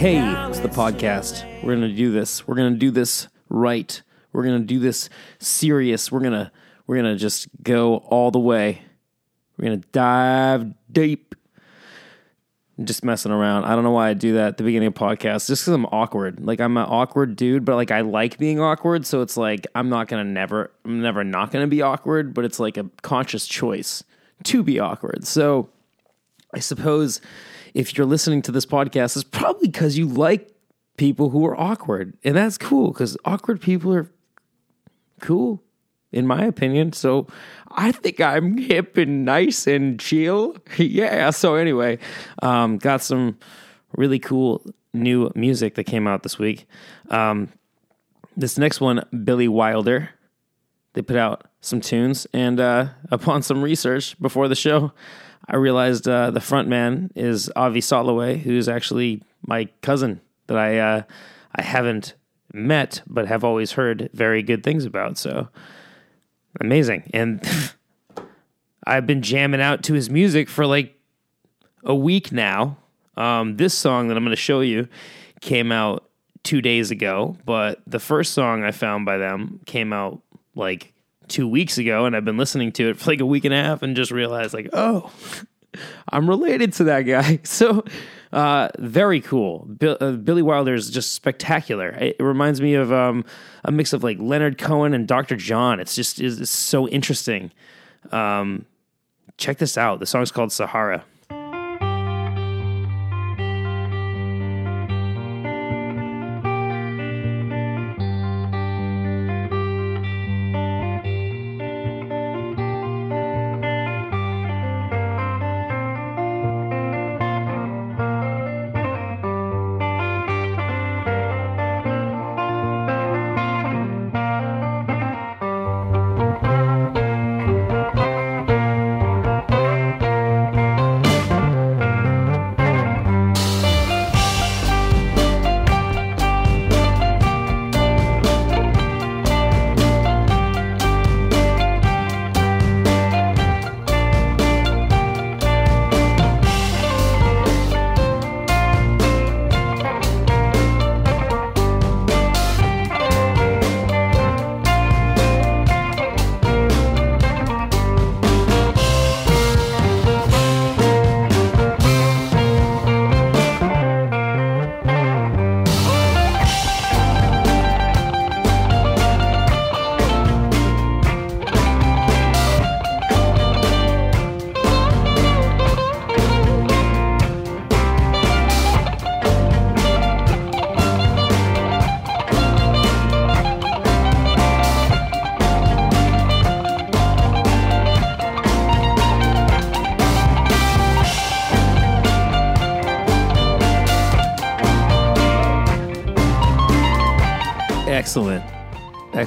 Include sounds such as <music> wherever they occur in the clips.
hey, it's the podcast. We're going to do this. We're going to do this right. We're going to do this serious. We're going to we're going to just go all the way. We're going to dive deep. I'm just messing around. I don't know why I do that at the beginning of podcasts. Just because I'm awkward. Like I'm an awkward dude, but like I like being awkward. So it's like I'm not gonna never. I'm never not gonna be awkward. But it's like a conscious choice to be awkward. So I suppose if you're listening to this podcast, it's probably because you like people who are awkward, and that's cool because awkward people are cool, in my opinion. So I think I'm hip and nice and chill. <laughs> yeah. So anyway, um, got some really cool new music that came out this week. Um, this next one, Billy Wylder. They put out some tunes, and uh, <laughs> upon some research before the show, I realized uh, the front man is Avi Salloway, who's actually my cousin that I uh, I haven't met but have always heard very good things about. So amazing, and <laughs> I've been jamming out to his music for like a week now. Um, this song that I'm going to show you came out two days ago, but the first song I found by them came out like two weeks ago, and I've been listening to it for like a week and a half and just realized, like, oh, <laughs> I'm related to that guy. <laughs> So, uh, very cool. Bill, uh, Billy Wylder is just spectacular. It, it reminds me of um, a mix of like Leonard Cohen and Dr. John. It's just is so interesting. Um, check this out. The song's called Sahara.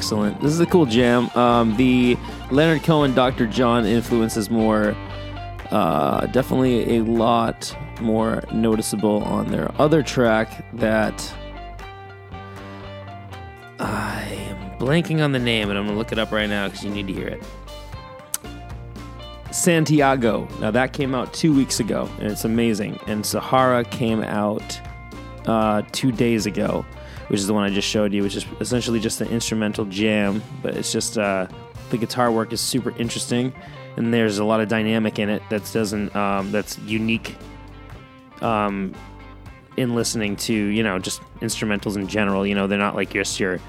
Excellent. This is a cool jam. Um, the Leonard Cohen Dr. John influence is more, uh, definitely a lot more noticeable on their other track that I am blanking on the name and I'm to look it up right now because you need to hear it. Santiago. Now that came out two weeks ago and it's amazing. And Sahara came out uh, two days ago, which is the one I just showed you, which is essentially just an instrumental jam. But it's just uh, the guitar work is super interesting, and there's a lot of dynamic in it that doesn't um, that's unique. Um, in listening to you know just instrumentals in general, you know they're not like just your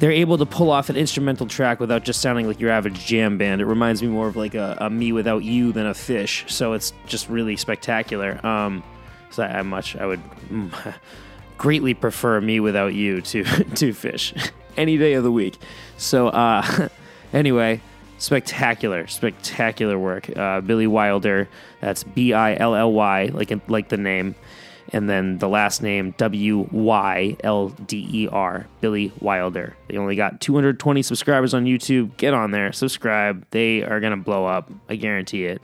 they're able to pull off an instrumental track without just sounding like your average jam band. It reminds me more of like a, a mewithoutYou than a Phish. So it's just really spectacular. Um, so I, I much I would <laughs> mm, greatly prefer mewithoutYou to <laughs> to Phish any day of the week. So uh, <laughs> anyway, spectacular, spectacular work. Uh, Billy Wylder. That's B I L L Y, like like the name and then the last name W Y L D E R, Billy Wylder. They only got 220 subscribers on YouTube. Get on there, subscribe. They are gonna blow up. I guarantee it.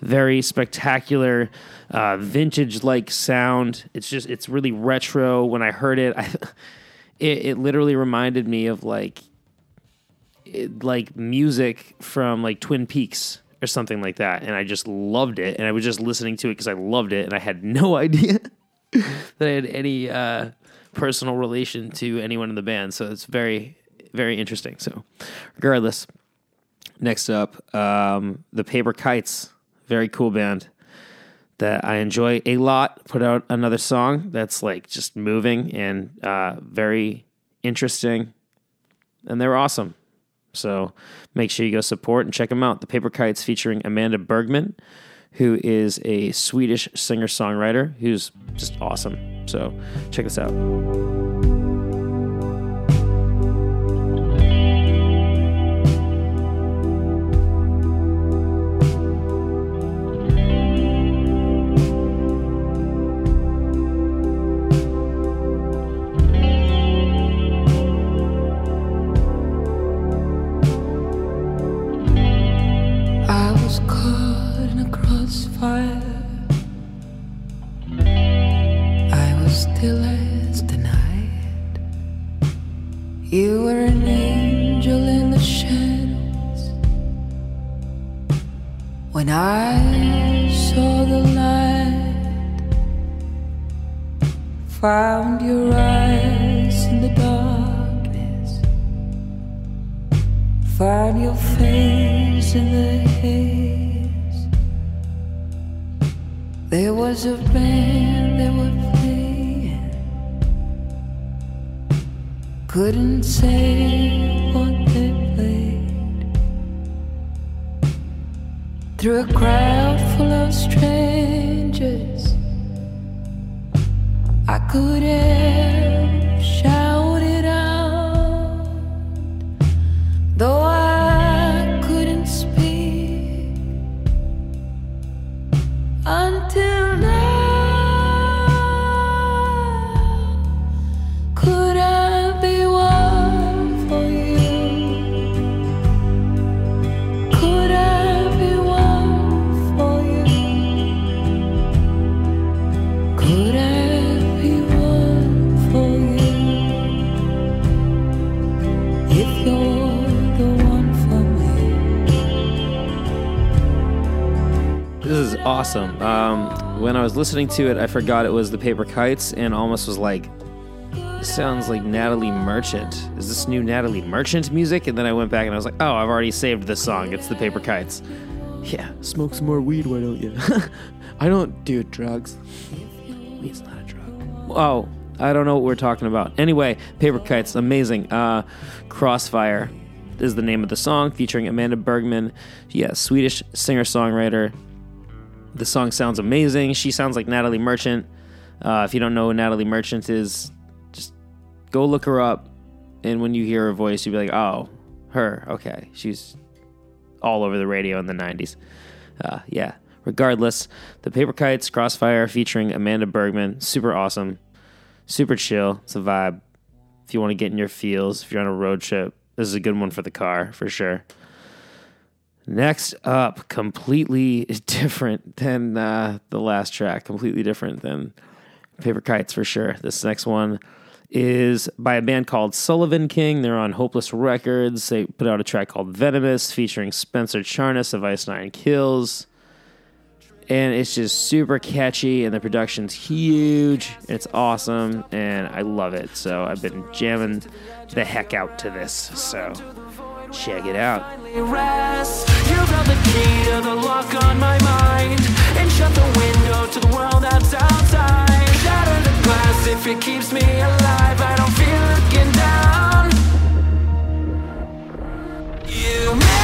Very spectacular, uh, vintage-like sound. It's just it's really retro. When I heard it, <laughs> I, it, it literally reminded me of like it, like music from like Twin Peaks or something like that. And I just loved it. And I was just listening to it because I loved it. And I had <laughs> no idea <laughs> that I had any uh, personal relation to anyone in the band. So it's very, very interesting. So, regardless, next up, um, the Paper Kites. Very cool band that I enjoy a lot. Put out another song that's like just moving and uh, very interesting. And they're awesome. So make sure you go support and check them out. The Paper Kites featuring Amanda Bergman, who is a Swedish singer songwriter who's just awesome. So check this out. Strangers, I could awesome. Um, when I was listening to it, I forgot it was the Paper Kites and almost was like, this sounds like Natalie Merchant. Is this new Natalie Merchant music? And then I went back and I was like, oh, I've already saved this song. It's the Paper Kites. Yeah, smoke some more weed, why don't you? <laughs> I don't do drugs. Weed's not a drug. Oh, I don't know what we're talking about. Anyway, Paper Kites, amazing. Uh, Crossfire is the name of the song, featuring Amanda Bergman. Yeah, Swedish singer songwriter. The song sounds amazing. She sounds like Natalie Merchant. Uh, if you don't know who Natalie Merchant is, just go look her up. And when you hear her voice, you'll be like, oh, her. Okay. She's all over the radio in the 90s. Uh, yeah. Regardless, the Paper Kites Crossfire featuring Amanda Bergman. Super awesome. Super chill. It's a vibe. If you want to get in your feels, if you're on a road trip, this is a good one for the car for sure. Next up, completely <laughs> different than uh, the last track, completely different than Paper Kites for sure. This next one is by a band called Sullivan King. They're on Hopeless Records. They put out a track called Venomous featuring Spencer Charnas of Ice Nine Kills. And it's just super catchy, and the production's huge. It's awesome, and I love it. So I've been jamming the heck out to this. So check it out. You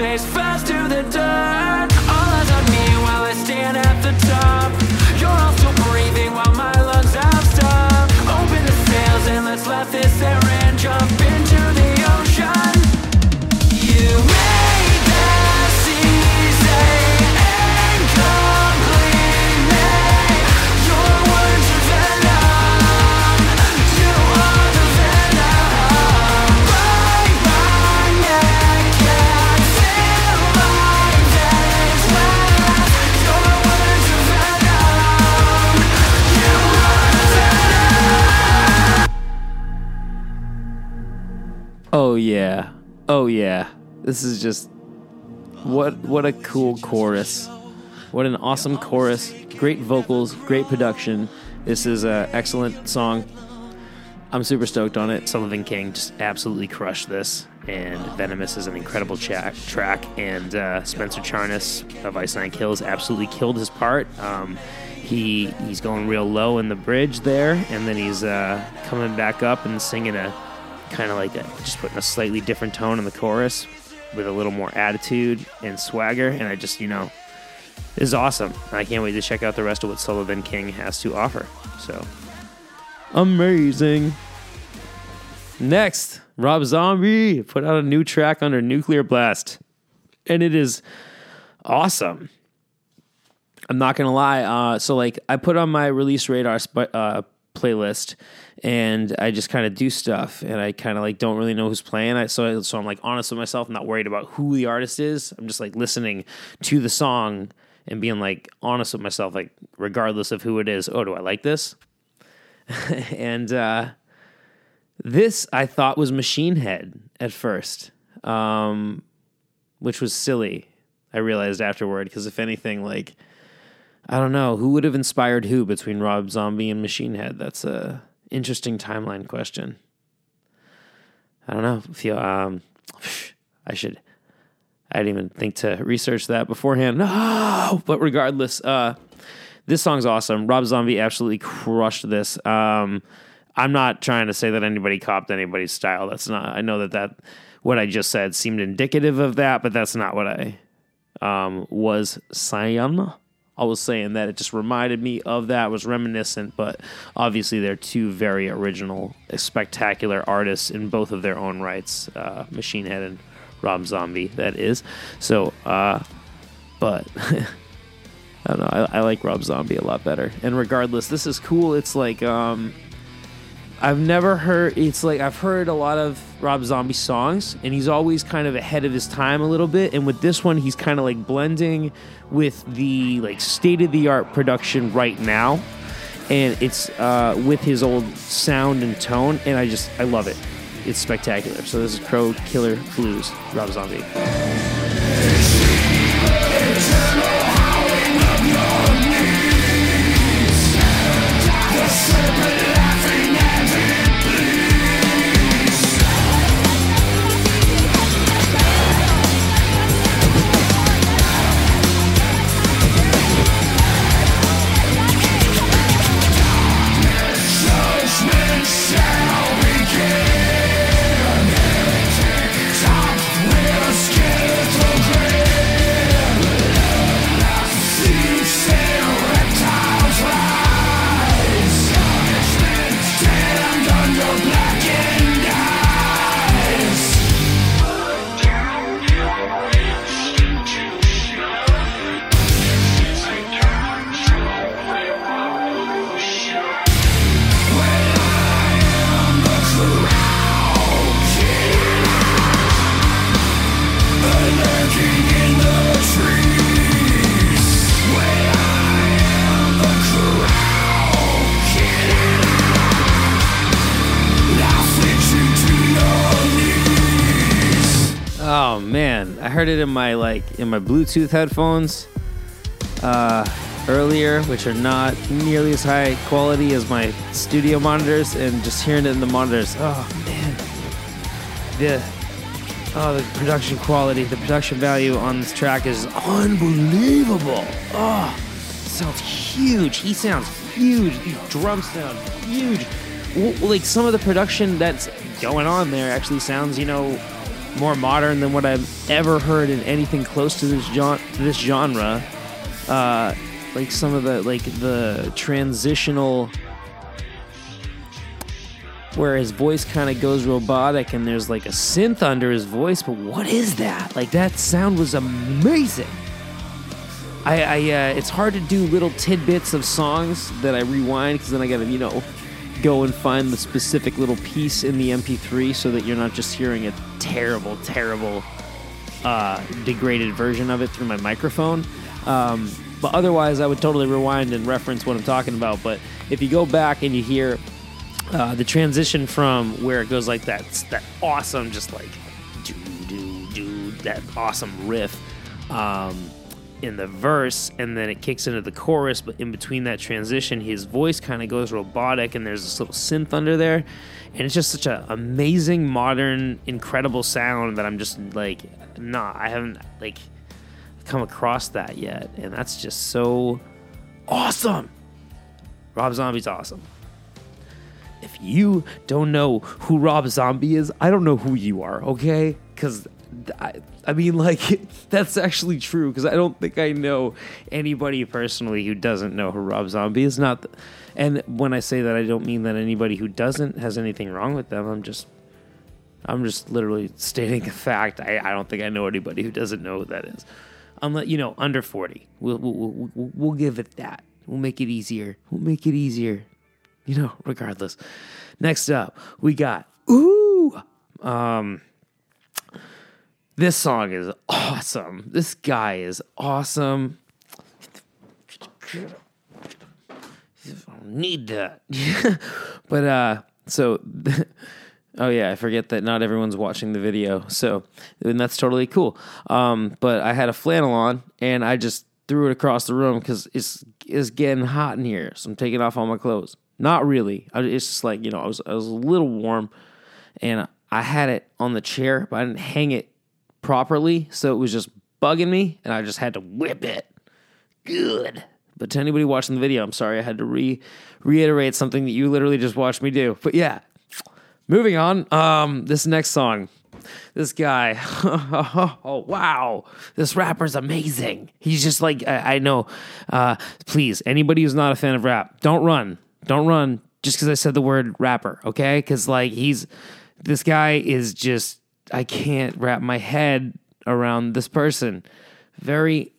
face This is just what what a cool chorus. What an awesome chorus. Great vocals, great production. This is an excellent song. I'm super stoked on it. Sullivan King just absolutely crushed this. And Venomous is an incredible cha- track. And uh, Spencer Charnas of Ice Nine Kills absolutely killed his part. Um, he he's going real low in the bridge there, and then he's uh, coming back up and singing a kind of like a, just putting a slightly different tone in the chorus with a little more attitude and swagger. And I just, you know, is awesome. I can't wait to check out the rest of what Sullivan King has to offer. So amazing. Next, Rob Zombie put out a new track under Nuclear Blast, and it is awesome. I'm not gonna lie. Uh, so like, I put on my release radar sp- uh, playlist, and I just kind of do stuff, and I kind of like don't really know who's playing. I so so I'm like honest with myself, I'm not worried about who the artist is. I'm just like listening to the song and being like honest with myself, like regardless of who it is. Oh, do I like this? <laughs> and uh, this I thought was Machine Head at first, um, which was silly. I realized afterward because if anything, like I don't know who would have inspired who between Rob Zombie and Machine Head. That's a interesting timeline question. I don't know. Feel um, <sighs> I should. I didn't even think to research that beforehand. No, <gasps> but regardless, uh, this song's awesome. Rob Zombie absolutely crushed this. Um, I'm not trying to say that anybody copped anybody's style. That's not. I know that that what I just said seemed indicative of that, but that's not what I um, was saying. I was saying that it just reminded me of that, was reminiscent, but obviously they're two very original, spectacular artists in both of their own rights. Uh, Machine Head and Rob Zombie, that is. So, uh, but <laughs> I don't know. I, I like Rob Zombie a lot better. And regardless, this is cool. It's like um, I've never heard. It's like I've heard a lot of Rob Zombie songs, and he's always kind of ahead of his time a little bit. And with this one, he's kind of like blending with the like state of the art production right now, and it's uh, with his old sound and tone. And I just I love it. It's spectacular. So this is Crow Killer Blues, Rob Zombie. It in my like in my Bluetooth headphones uh, earlier, which are not nearly as high quality as my studio monitors, and just hearing it in the monitors. Oh man, the oh the production quality, the production value on this track is unbelievable. Oh, sounds huge. He sounds huge. These drums sound huge. Like some of the production that's going on there actually sounds, you know, more modern than what I've ever heard in anything close to this this genre, uh, like some of the like the transitional, where his voice kind of goes robotic and there's like a synth under his voice. But what is that? Like that sound was amazing. I, I uh, it's hard to do little tidbits of songs that I rewind because then I gotta you know go and find the specific little piece in the MP3 so that you're not just hearing a terrible, terrible, uh, degraded version of it through my microphone. Um, but otherwise, I would totally rewind and reference what I'm talking about. But if you go back and you hear uh, the transition from where it goes like that, that awesome, just like do do do that awesome riff. Um, in the verse and then it kicks into the chorus but in between that transition his voice kind of goes robotic and there's this little synth under there. And it's just such an amazing modern incredible sound that i'm just like nah i haven't like come across that yet. And that's just so awesome! Rob zombie's awesome. If you don't know who rob zombie is i don't know who you are okay? Because I, I mean, like, <laughs> that's actually true because I don't think I know anybody personally who doesn't know who Rob Zombie is. Not, th- and when I say that, I don't mean that anybody who doesn't has anything wrong with them. I'm just, I'm just literally stating a fact. I, I don't think I know anybody who doesn't know who that is. Let you know under 40. We'll, we'll, we'll, we'll give it that. We'll make it easier. We'll make it easier. You know, regardless. Next up, we got ooh. Um, this song is awesome. This guy is awesome. I <laughs> don't need that. <laughs> but uh so <laughs> oh yeah, I forget that not everyone's watching the video. So and that's totally cool. Um but I had a flannel on and I just threw it across the room cuz it's it's getting hot in here. So I'm taking off all my clothes. Not really. I, it's just like, you know, I was I was a little warm and I had it on the chair, but I didn't hang it properly, so it was just bugging me, and I just had to whip it. Good. But to anybody watching the video, I'm sorry I had to re reiterate something that you literally just watched me do. But yeah, moving on. Um, this next song, this guy, <laughs> oh wow, this rapper's amazing. He's just like I, I know. Uh, please, anybody who's not a fan of rap, don't run, don't run just because I said the word rapper, okay? Because like he's this guy is just I can't wrap my head around this person. Very,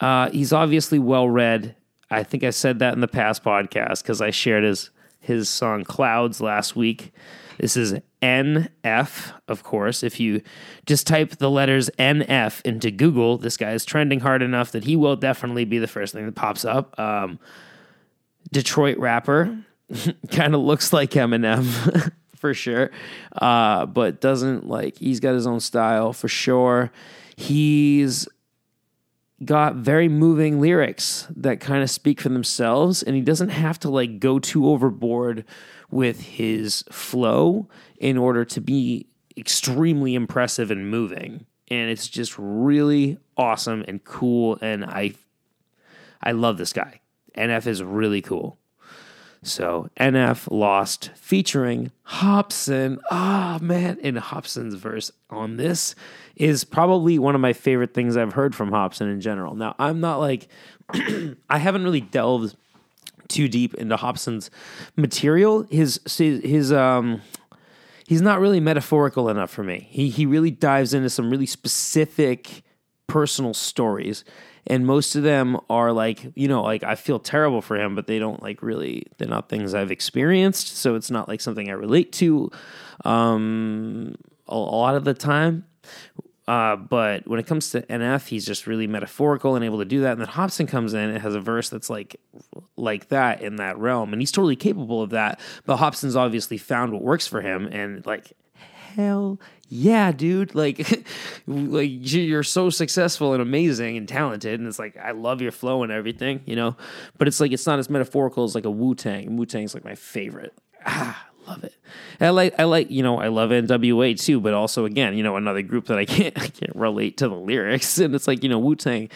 uh, he's obviously well read. I think I said that in the past podcast because I shared his his song "Clouds" last week. This is NF, of course. If you just type the letters NF into Google, this guy is trending hard enough that he will definitely be the first thing that pops up. Um, Detroit rapper, <laughs> kind of looks like Eminem. <laughs> for sure. Uh, but doesn't like he's got his own style for sure. He's got very moving lyrics that kind of speak for themselves and he doesn't have to like go too overboard with his flow in order to be extremely impressive and moving and it's just really awesome and cool and I I love this guy. NF is really cool. So NF Lost featuring Hopsin. Ah, oh, man. And Hopsin's verse on this is probably one of my favorite things I've heard from Hopsin in general. Now, I'm not like, <clears throat> I haven't really delved too deep into Hopsin's material. His, his, his, um, he's not really metaphorical enough for me. He, he really dives into some really specific personal stories and most of them are like you know like i feel terrible for him but they don't like really they're not things i've experienced so it's not like something i relate to um a, a lot of the time uh, but when it comes to NF, he's just really metaphorical and able to do that. And then Hopsin comes in and has a verse that's like like that in that realm, and he's totally capable of that. But Hopsin's obviously found what works for him, and like hell yeah, dude, like, <laughs> like you're so successful and amazing and talented, and it's like I love your flow and everything, you know. But it's like it's not as metaphorical as like a Wu Tang. Wu Tang's like my favorite. Ah, love it. I like I like you know I love NWA too, but also again you know another group that I can't <laughs> I can't relate to the lyrics, <laughs> and it's like you know Wu Tang.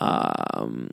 Um,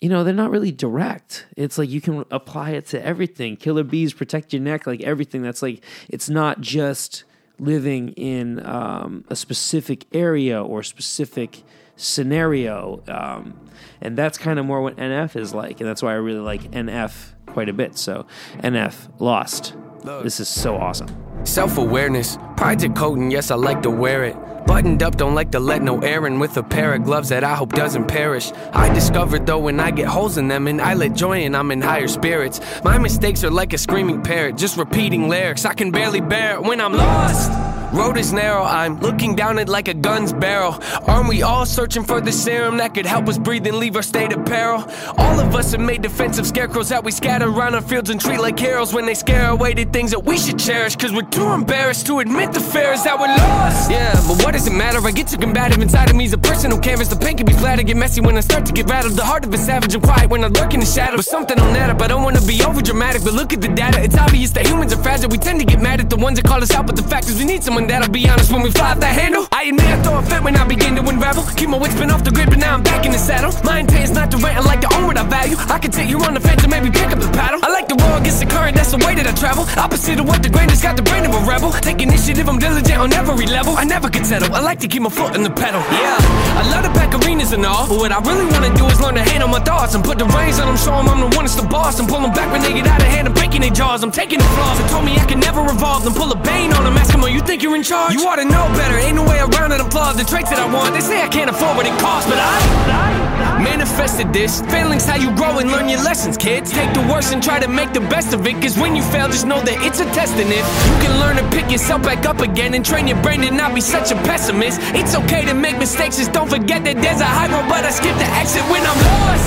you know, they're not really direct. It's like you can apply it to everything. Killer bees protect your neck, like everything. That's like it's not just living in um, a specific area or specific scenario. Um, and that's kind of more what NF is like. And that's why I really like NF quite a bit. So, NF, Lost. This is so awesome. Self awareness, pride's a coat, and yes, I like to wear it. Buttoned up, don't like to let no air in with a pair of gloves that I hope doesn't perish. I discovered though when I get holes in them and I let joy in, I'm in higher spirits. My mistakes are like a screaming parrot, just repeating lyrics. I can barely bear it when I'm lost. Road is narrow, I'm looking down it like a gun's barrel. Aren't we all searching for the serum that could help us breathe and leave our state of peril? All of us have made defensive scarecrows that we scatter around our fields and treat like heroes when they scare away the things that we should cherish. Cause we're too embarrassed to admit the fear is that we're lost. Yeah, but what does it matter? I get too combative inside of me. Is a personal canvas. The pain can be splattered, get messy when I start to get rattled. The heart of a savage and quiet when I lurk in the shadow. But something on that up. I don't wanna be over dramatic, but look at the data. It's obvious that humans are fragile. We tend to get mad at the ones that call us out, but the fact is we need someone that'll be honest when we fly off handle. I admit I throw a fit when I begin to unravel. Keep my wits been off the grid, but now I'm back in the saddle. My intent is not to rant, I like to own what I value. I can take you on the fence and maybe pick up the paddle. I like the roll against the current, that's the way that I travel. Opposite of what the grain has got the brain of a rebel. Take initiative, I'm diligent on every level. I never could settle, I like to keep my foot in the pedal. Yeah, I love to pack arenas and all, but what I really wanna do is learn to handle my thoughts and put the reins on them, show them I'm the one that's the boss. And pull them back when they get out of hand and breaking their jaws. I'm taking the flaws, they told me I can never revolve, then pull a bane on them, ask them, oh, you think you're in charge? You ought to know better, ain't no way around it. I'm flawed, the traits that I want. They say I can't afford what it costs, but I manifested this. Failing's how you grow and learn your lessons, kids. Take the worst and try to make the best of it, cause when you fail, just know that it's a test. And if you can learn to pick yourself back up again and train your brain to not be such a pessimist, it's okay to make mistakes, just don't forget that there's a high road, but I skip the exit when I'm lost.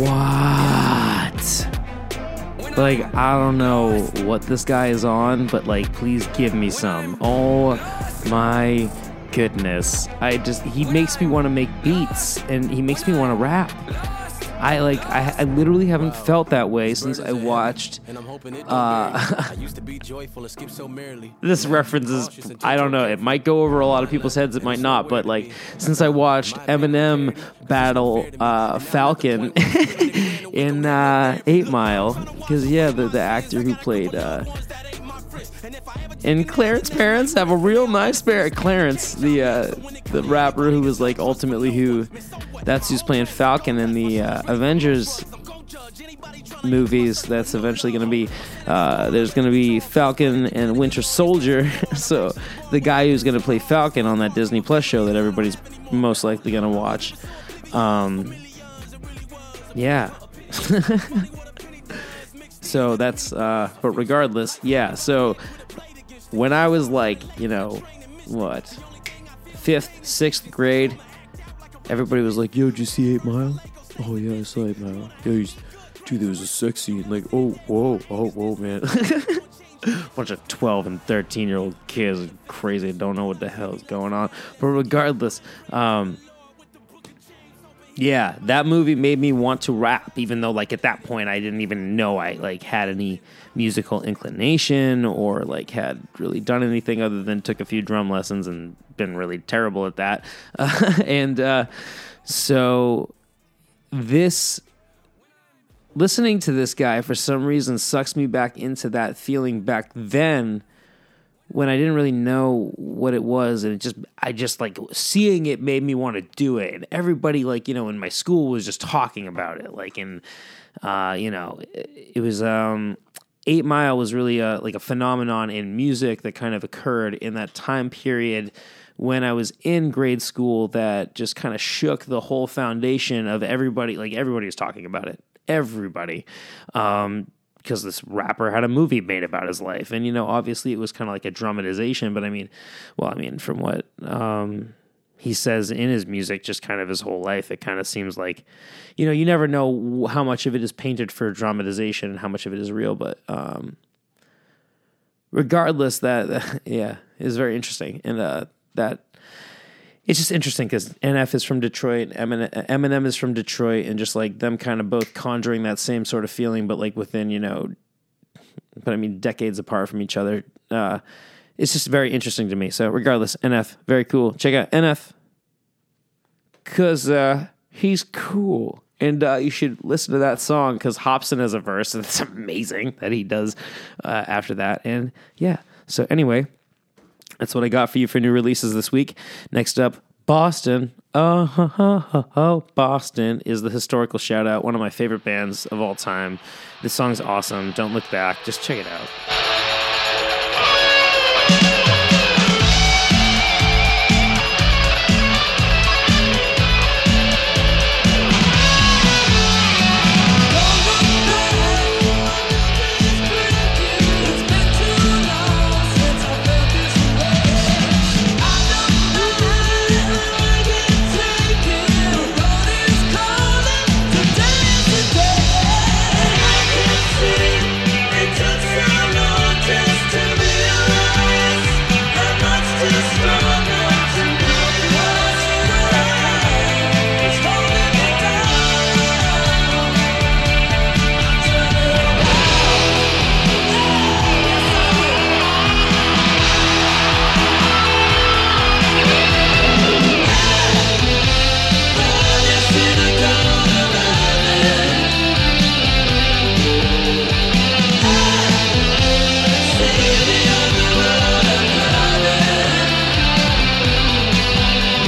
What? Like, I don't know what this guy is on, but like, please give me some. Oh my goodness. I just, he makes me want to make beats and he makes me want to rap. I like, I, I literally haven't felt that way since I watched. Uh, <laughs> this reference is, I don't know, it might go over a lot of people's heads, it might not, but like, since I watched Eminem battle uh, Falcon <laughs> in uh, Eight Mile, because yeah, the, the actor who played. And Clarence parents have a real nice parent. Clarence, the uh, the rapper who was like ultimately who, that's who's playing Falcon in the uh, Avengers movies. That's eventually going to be uh, there's going to be Falcon and Winter Soldier. <laughs> so the guy who's going to play Falcon on that Disney Plus show that everybody's most likely going to watch. Um, yeah. <laughs> so that's uh, but regardless, yeah. So when I was like, you know, what, fifth, sixth grade, everybody was like, "Yo, did you see Eight Mile?" Oh yeah, I saw Eight Mile. Yo, dude, there was a sex scene. Like, oh, whoa, oh, whoa, man. <laughs> Bunch of twelve and thirteen year old kids, crazy, don't know what the hell is going on. But regardless, um, yeah, that movie made me want to rap, even though like at that point I didn't even know I like had any musical inclination or like had really done anything other than took a few drum lessons and been really terrible at that. <laughs> Uh, and uh, so this listening to this guy for some reason sucks me back into that feeling back then when I didn't really know what it was, and it just I just like seeing it made me want to do it. And everybody like you know in my school was just talking about it, like in uh, you know it, it was um, Eight Mile was really a, like a phenomenon in music that kind of occurred in that time period when I was in grade school that just kind of shook the whole foundation of everybody. Like everybody was talking about it, everybody. Um, because this rapper had a movie made about his life. And, you know, obviously it was kind of like a dramatization, but I mean, well, I mean, from what um, he says in his music, just kind of his whole life, it kind of seems like, you know, you never know how much of it is painted for dramatization and how much of it is real, but um, regardless, that, <laughs> yeah, is very interesting. And uh, that, it's just interesting because NF is from Detroit, Eminem, Eminem is from Detroit, and just like them kind of both conjuring that same sort of feeling, but like within, you know, but I mean, decades apart from each other. Uh, it's just very interesting to me. So, regardless, NF, very cool. Check out NF because uh, he's cool. And uh, you should listen to that song because Hopsin has a verse, and it's <laughs> amazing that he does uh, after that. And yeah, so anyway, That's what I got for you for new releases this week. Next up, Boston. Oh. Boston is the historical shout out, one of my favorite bands of all time. This song's awesome. Don't look back. Just check it out.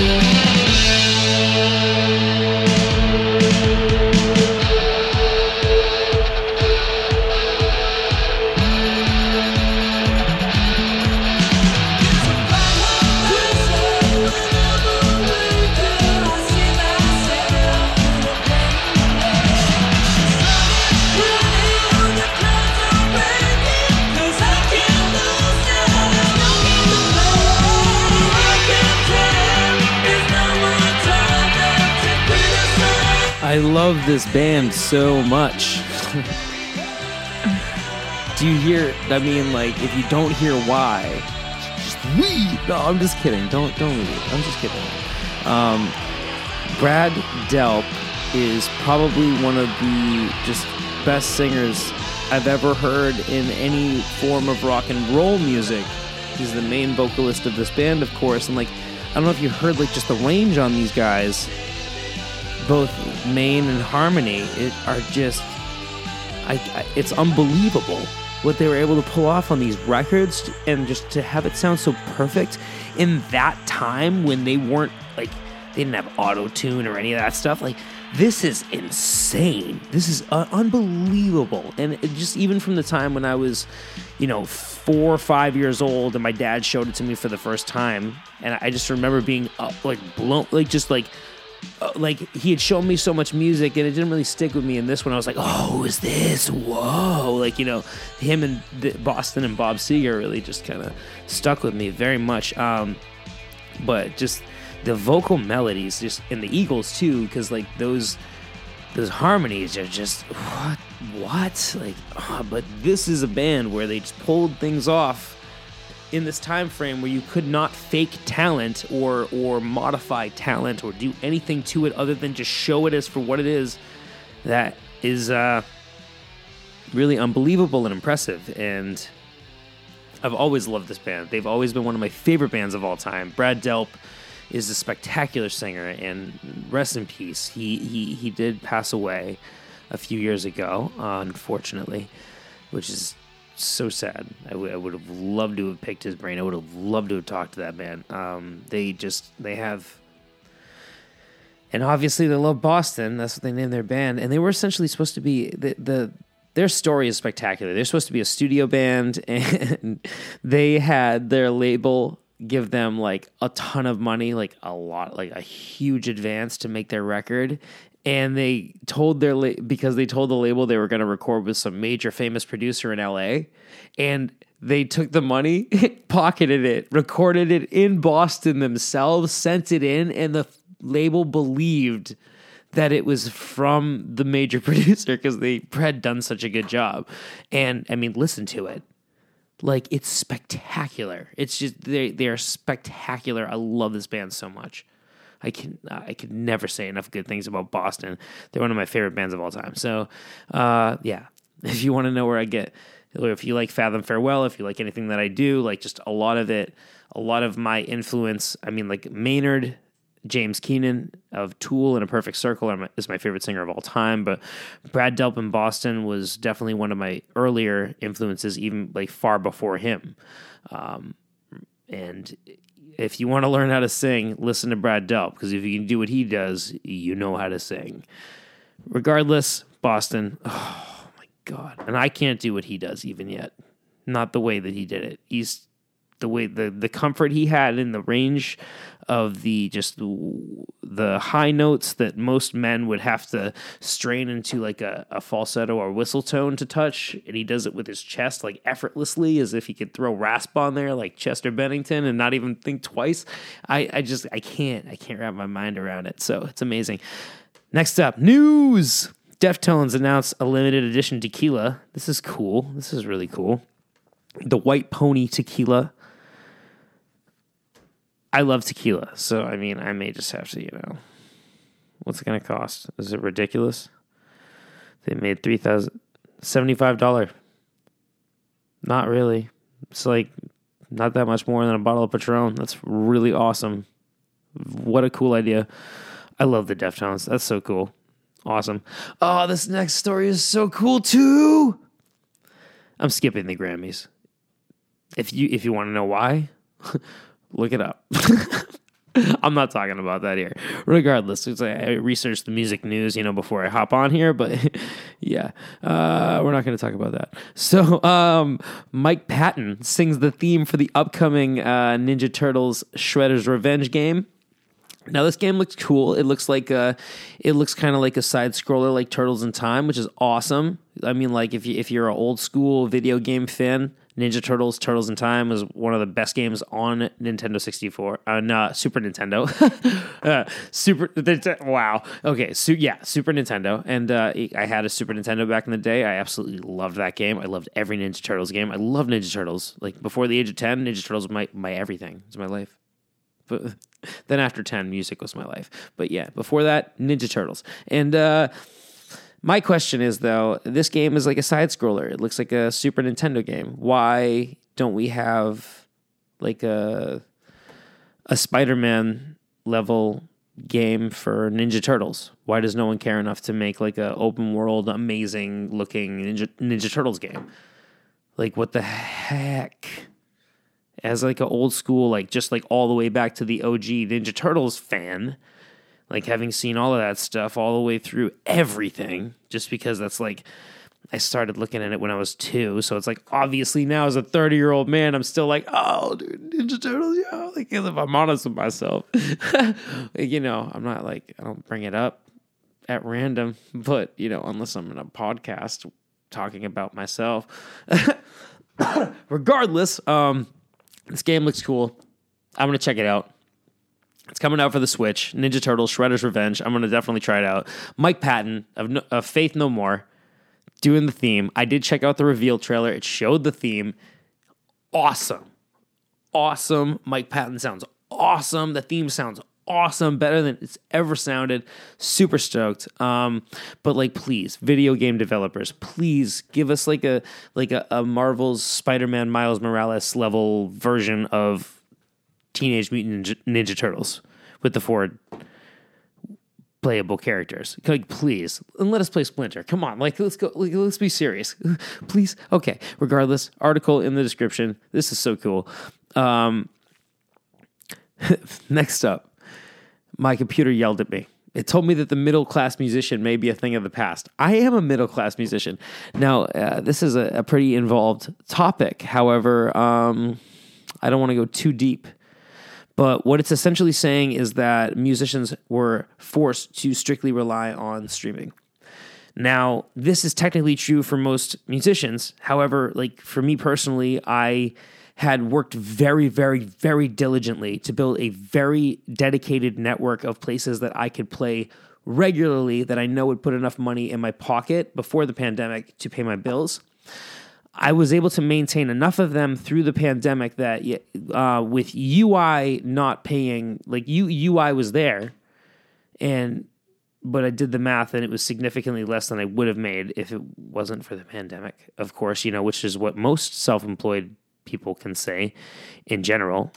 I this band so much. Do you hear? I mean, like, if you don't hear why, just leave. No, I'm just kidding. Don't don't leave. I'm just kidding. Um, Brad Delp is probably one of the just best singers I've ever heard in any form of rock and roll music. He's the main vocalist of this band, of course, and like, I don't know if you heard like just the range on these guys both main and harmony it are just I, I it's unbelievable what they were able to pull off on these records and just to have it sound so perfect in that time when they weren't like they didn't have auto tune or any of that stuff. Like this is insane. This is uh, unbelievable. And just even from the time when i was you know four or five years old and my dad showed it to me for the first time and i just remember being uh, like blown like just like uh, like he had shown me so much music and it didn't really stick with me in this one. I was like oh is this? Whoa. Like you know him and the boston and bob seger really just kind of stuck with me very much. Um but just the vocal melodies just in the eagles too because like those those harmonies are just what what? Like ah, but this is a band where they just pulled things off in this time frame where you could not fake talent or or modify talent or do anything to it other than just show it as for what it is that is uh really unbelievable and impressive and I've always loved this band. They've always been one of my favorite bands of all time. Brad Delp is a spectacular singer and rest in peace. He he he did pass away a few years ago, unfortunately, which is so sad. I would- would have loved to have picked his brain. I would have loved to have talked to that man. Um, they just they have, and obviously they love Boston. That's what they named their band. And they were essentially supposed to be the the their story is spectacular. They're supposed to be a studio band, <laughs> and they had their label give them like a ton of money, like a lot, like a huge advance to make their record. And they told their la- because they told the label they were going to record with some major famous producer in LA, and they took the money, <laughs> pocketed it, recorded it in Boston themselves, sent it in, and the label believed that it was from the major <laughs> producer because they had done such a good job. And I mean, listen to it. Like it's spectacular. It's just they they are spectacular. I love this band so much. I can I could never say enough good things about Boston. They're one of my favorite bands of all time. So, uh, yeah, <laughs> if you want to know where I get, or if you like Fathom Farewell, if you like anything that I do, like just a lot of it, a lot of my influence. I mean, like Maynard, James Keenan of Tool and A Perfect Circle is my favorite singer of all time. But Brad Delp in Boston was definitely one of my earlier influences, even like far before him. Um, And if you want to learn how to sing, listen to Brad Delp because if you can do what he does, you know how to sing. Regardless, Boston, <sighs> oh my God. And I can't do what he does even yet. Not the way that he did it. He's the way the the comfort he had in the range of the just the high notes that most men would have to strain into like a, a falsetto or whistle tone to touch and he does it with his chest like effortlessly as if he could throw rasp on there like chester bennington and not even think twice. I i just i can't i can't wrap my mind around it. So it's amazing. Next up news! Deftones announced a limited edition tequila. This is cool. This is really cool. The white pony tequila I love tequila, so I mean, I may just have to, you know, what's it going to cost? Is it ridiculous? They made three thousand seventy-five dollar. Not really. It's like not that much more than a bottle of Patron. That's really awesome. What a cool idea! I love the Deftones. That's so cool. Awesome. Oh, this next story is so cool too. I'm skipping the Grammys. If you if you want to know why, <laughs> look it up. <laughs> I'm not talking about that here. Regardless, I researched the music news, you know, before I hop on here, but <laughs> yeah, uh, we're not going to talk about that. So, um, Mike Patton sings the theme for the upcoming uh, Ninja Turtles Shredder's Revenge game. Now this game looks cool. It looks like a, it looks kind of like a side scroller like Turtles in Time, which is awesome. I mean, like if you if you're an old school video game fan, Ninja Turtles Turtles in Time was one of the best games on Nintendo 64, uh, no, Super Nintendo. <laughs> uh, Super, wow. Okay, so yeah, Super Nintendo, and uh, I had a Super Nintendo back in the day. I absolutely loved that game. I loved every Ninja Turtles game. I love Ninja Turtles. Like before the age of ten, Ninja Turtles was my my everything. It's my life. But <laughs> then after 10, music was my life. But yeah, before that, Ninja Turtles. And uh, my question is though, this game is like a side scroller. It looks like a Super Nintendo game. Why don't we have like a a Spider-Man level game for Ninja Turtles? Why does no one care enough to make like a open world amazing looking Ninja Ninja Turtles game? Like what the heck? as like an old school, like just like all the way back to the OG Ninja Turtles fan, like having seen all of that stuff all the way through everything, just because that's like I started looking at it when I was two, so it's like obviously now as a thirty year old man, I'm still like, oh, dude, Ninja Turtles, yeah. Like if I'm honest with myself, <laughs> you know, I'm not like I don't bring it up at random, but you know, unless I'm in a podcast talking about myself. <coughs> Regardless, um this game looks cool. I'm gonna check it out. It's coming out for the Switch. Ninja Turtles: Shredder's Revenge. I'm gonna definitely try it out. Mike Patton of, no, of Faith No More doing the theme. I did check out the reveal trailer. It showed the theme. Awesome, awesome. Mike Patton sounds awesome. The theme sounds awesome, better than it's ever sounded. Super stoked. Um, but like, please, video game developers, please give us like a like a, a Marvel's Spider-Man Miles Morales level version of Teenage Mutant Ninja, Ninja Turtles with the four playable characters. Like, please, and let us play Splinter. Come on, like let's go. Like, let's be serious, <laughs> please. Okay. Regardless, article in the description. This is so cool. Um, <laughs> next up, my computer yelled at me. It told me that the middle class musician may be a thing of the past. I am a middle class musician. Now, uh, this is a, a, pretty involved topic. However, um, I don't want to go too deep. But what it's essentially saying is that musicians were forced to strictly rely on streaming. Now, this is technically true for most musicians. However, like for me personally, I had worked very, very, very diligently to build a very dedicated network of places that I could play regularly that I know would put enough money in my pocket before the pandemic to pay my bills. I was able to maintain enough of them through the pandemic that uh, with UI not paying, like U, UI was there, and but I did the math and it was significantly less than I would have made if it wasn't for the pandemic. Of course, you know, which is what most self-employed people can say in general.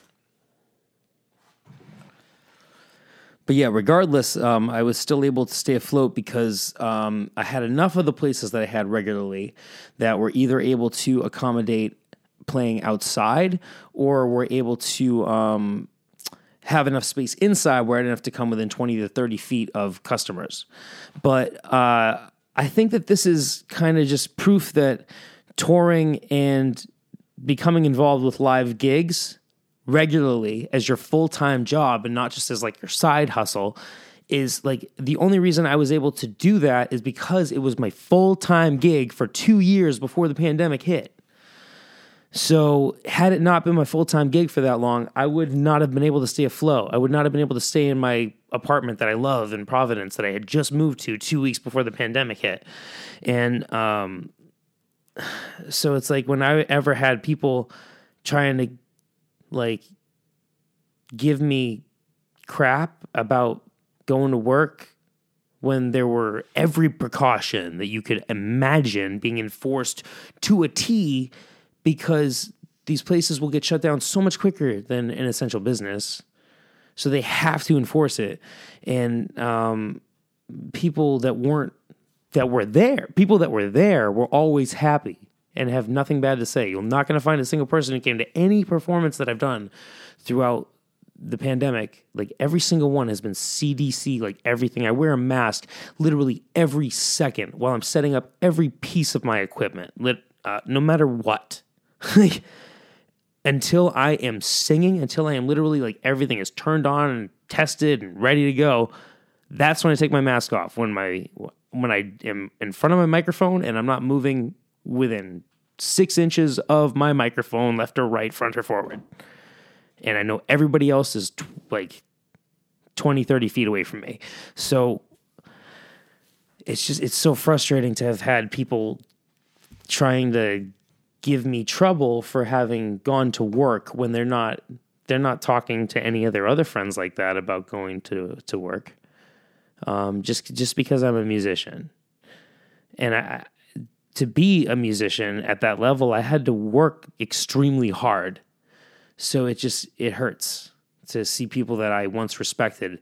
But yeah, regardless, um, I was still able to stay afloat because um, I had enough of the places that I had regularly that were either able to accommodate playing outside or were able to um, have enough space inside where I didn't have to come within 20 to 30 feet of customers. But uh, I think that this is kind of just proof that touring and becoming involved with live gigs regularly as your full time job and not just as like your side hustle is like the only reason I was able to do that is because it was my full time gig for two years before the pandemic hit. So, had it not been my full time gig for that long, I would not have been able to stay afloat. I would not have been able to stay in my apartment that I love in Providence that I had just moved to two weeks before the pandemic hit. And um, <sighs> so it's like when I ever had people trying to like give me crap about going to work when there were every precaution that you could imagine being enforced to a T because these places will get shut down so much quicker than an essential business. So they have to enforce it. And um, people that weren't, that were there, people that were there were always happy and have nothing bad to say. You're not going to find a single person who came to any performance that I've done throughout the pandemic, like every single one has been CDC, like everything. I wear a mask literally every second while I'm setting up every piece of my equipment, uh, no matter what. <laughs> Like, until I am singing, until I am literally like everything is turned on and tested and ready to go, that's when I take my mask off. When my when I am in front of my microphone and I'm not moving within six inches of my microphone, left or right, front or forward. And I know everybody else is t- like 20, 30 feet away from me. So it's just, it's so frustrating to have had people trying to give me trouble for having gone to work when they're not they're not talking to any of their other friends like that about going to to work um, just just because I'm a musician and I to be a musician at that level I had to work extremely hard so it just it hurts to see people that I once respected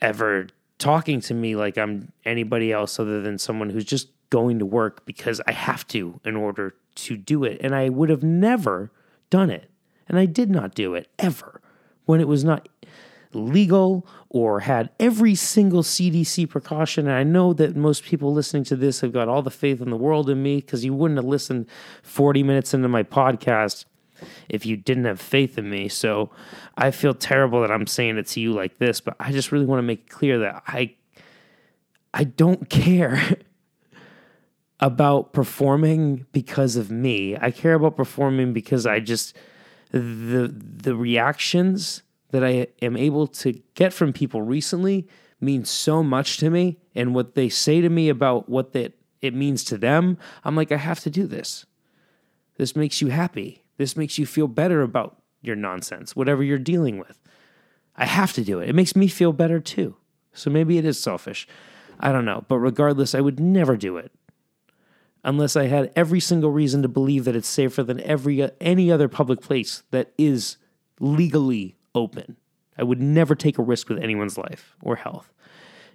ever talking to me like I'm anybody else other than someone who's just going to work because I have to in order to do it. And I would have never done it. And I did not do it ever when it was not legal or had every single CDC precaution. And I know that most people listening to this have got all the faith in the world in me because you wouldn't have listened 40 minutes into my podcast if you didn't have faith in me. So I feel terrible that I'm saying it to you like this, but I just really want to make clear that I I don't <laughs> care about performing because of me. I care about performing because I just the the reactions that I am able to get from people recently mean so much to me and what they say to me about what that it means to them. I'm like I have to do this. This makes you happy. This makes you feel better about your nonsense, whatever you're dealing with. I have to do it. It makes me feel better too. So maybe it is selfish. I don't know. But regardless, I would never do it unless I had every single reason to believe that it's safer than every any other public place that is legally open. I would never take a risk with anyone's life or health.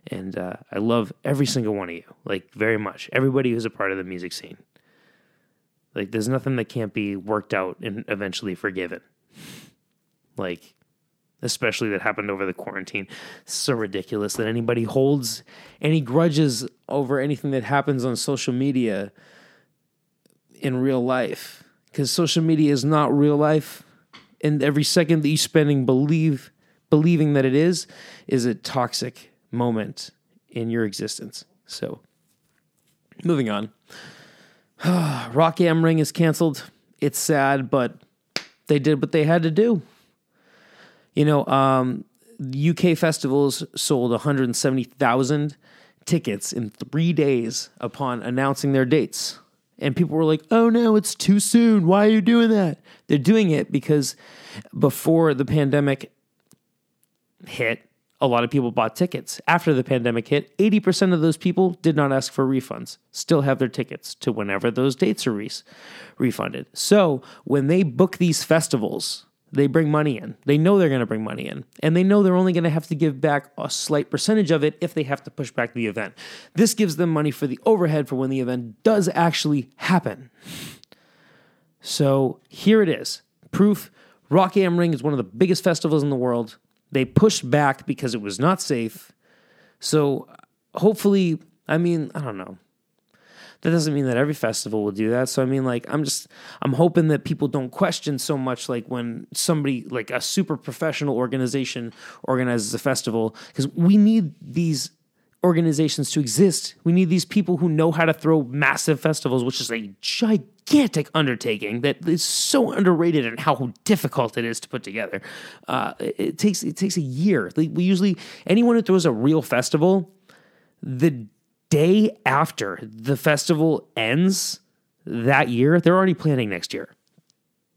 And uh, I love every single one of you, like very much. Everybody who's a part of the music scene. Like, there's nothing that can't be worked out and eventually forgiven. Like, especially that happened over the quarantine. It's so ridiculous that anybody holds any grudges over anything that happens on social media in real life. Because social media is not real life. And every second that you spending believe believing that it is is a toxic moment in your existence. So moving on. <sighs> Rock Am Ring is canceled. It's sad, but they did what they had to do. You know, um, UK festivals sold 170,000 tickets in three days upon announcing their dates. And people were like, oh no, it's too soon. Why are you doing that? They're doing it because before the pandemic hit, a lot of people bought tickets. After the pandemic hit, 80% of those people did not ask for refunds, still have their tickets to whenever those dates are re- refunded. So when they book these festivals, they bring money in. They know they're going to bring money in. And they know they're only going to have to give back a slight percentage of it if they have to push back the event. This gives them money for the overhead for when the event does actually happen. So here it is proof Rock Am Ring is one of the biggest festivals in the world. They pushed back because it was not safe. So hopefully, I mean, I don't know. That doesn't mean that every festival will do that. So I mean, like, I'm just, I'm hoping that people don't question so much, like when somebody, like a super professional organization organizes a festival, because we need these organizations to exist. We need these people who know how to throw massive festivals, which is a gigantic undertaking that is so underrated and how difficult it is to put together. Uh, it, takes it takes a year. Like we usually anyone who throws a real festival, the day after the festival ends that year, they're already planning next year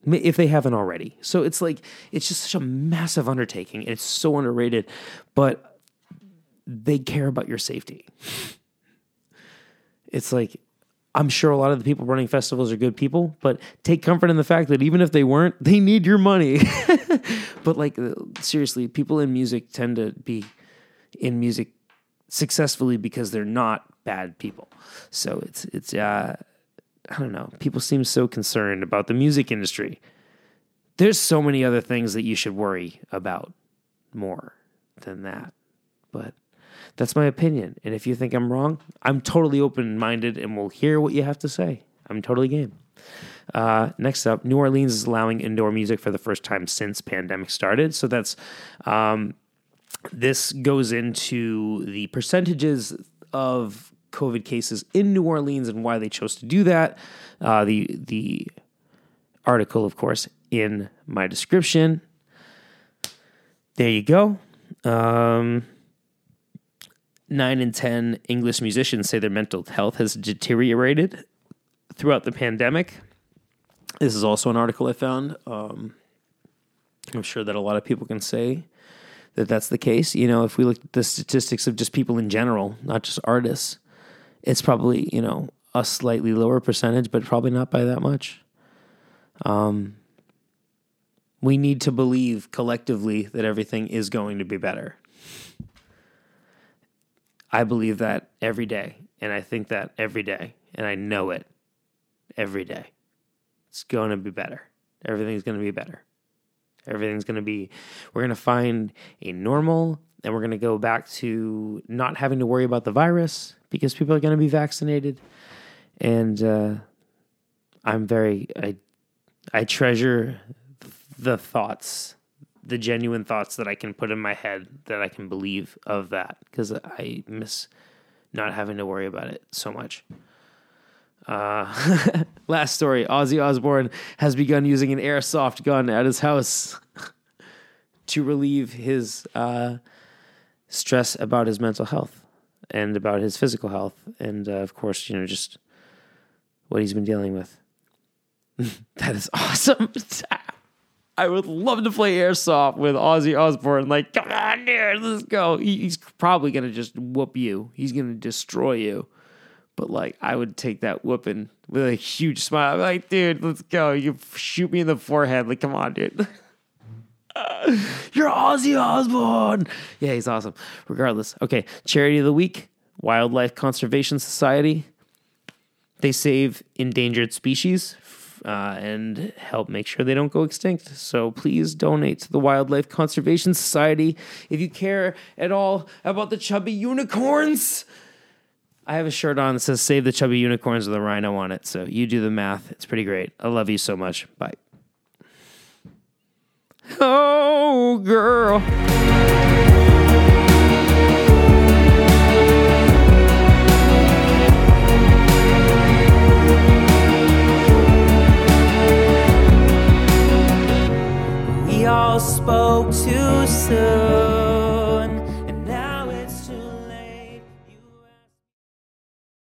if they haven't already. So it's like it's just such a massive undertaking. And it's so underrated, but they care about your safety. It's like I'm sure a lot of the people running festivals are good people, but take comfort in the fact that even if they weren't, they need your money. <laughs> but like seriously, people in music tend to be in music successfully because they're not bad people. So it's it's uh I don't know. People seem so concerned about the music industry. There's so many other things that you should worry about more than that. But that's my opinion. And if you think I'm wrong, I'm totally open minded and will hear what you have to say. I'm totally game. Uh, next up, New Orleans is allowing indoor music for the first time since pandemic started. So that's um, this goes into the percentages of COVID cases in New Orleans and why they chose to do that. Uh, the the article, of course, in my description. There you go. Um, nine in 10 English musicians say their mental health has deteriorated throughout the pandemic. This is also an article I found. Um, I'm sure that a lot of people can say that that's the case. You know, if we look at the statistics of just people in general, not just artists, it's probably, you know, a slightly lower percentage, but probably not by that much. Um, we need to believe collectively that everything is going to be better. I believe that every day, and I think that every day, and I know it every day. It's going to be better. Everything's going to be better. Everything's going to be, we're going to find a normal, and we're going to go back to not having to worry about the virus because people are going to be vaccinated. And uh, I'm very, I, I treasure the thoughts the genuine thoughts that I can put in my head that I can believe of that because I miss not having to worry about it so much. Uh, <laughs> last story Ozzy Osbourne has begun using an airsoft gun at his house <laughs> to relieve his uh, stress about his mental health and about his physical health. And uh, of course, you know, just what he's been dealing with. <laughs> that is awesome. I would love to play airsoft with Ozzy Osbourne. Like, come on, dude, let's go. He, he's probably gonna just whoop you. He's gonna destroy you. But like, I would take that whooping with a huge smile. I'm like, dude, let's go. You shoot me in the forehead. Like, come on, dude. <laughs> You're Ozzy Osbourne. Yeah, he's awesome. Regardless. Okay, charity of the week: Wildlife Conservation Society. They save endangered species uh, and help make sure they don't go extinct. So please donate to the Wildlife Conservation Society if you care at all about the chubby unicorns. I have a shirt on that says Save the Chubby Unicorns with a rhino on it. So you do the math. It's pretty great. I love you so much. Bye. Oh, girl. We all spoke too soon.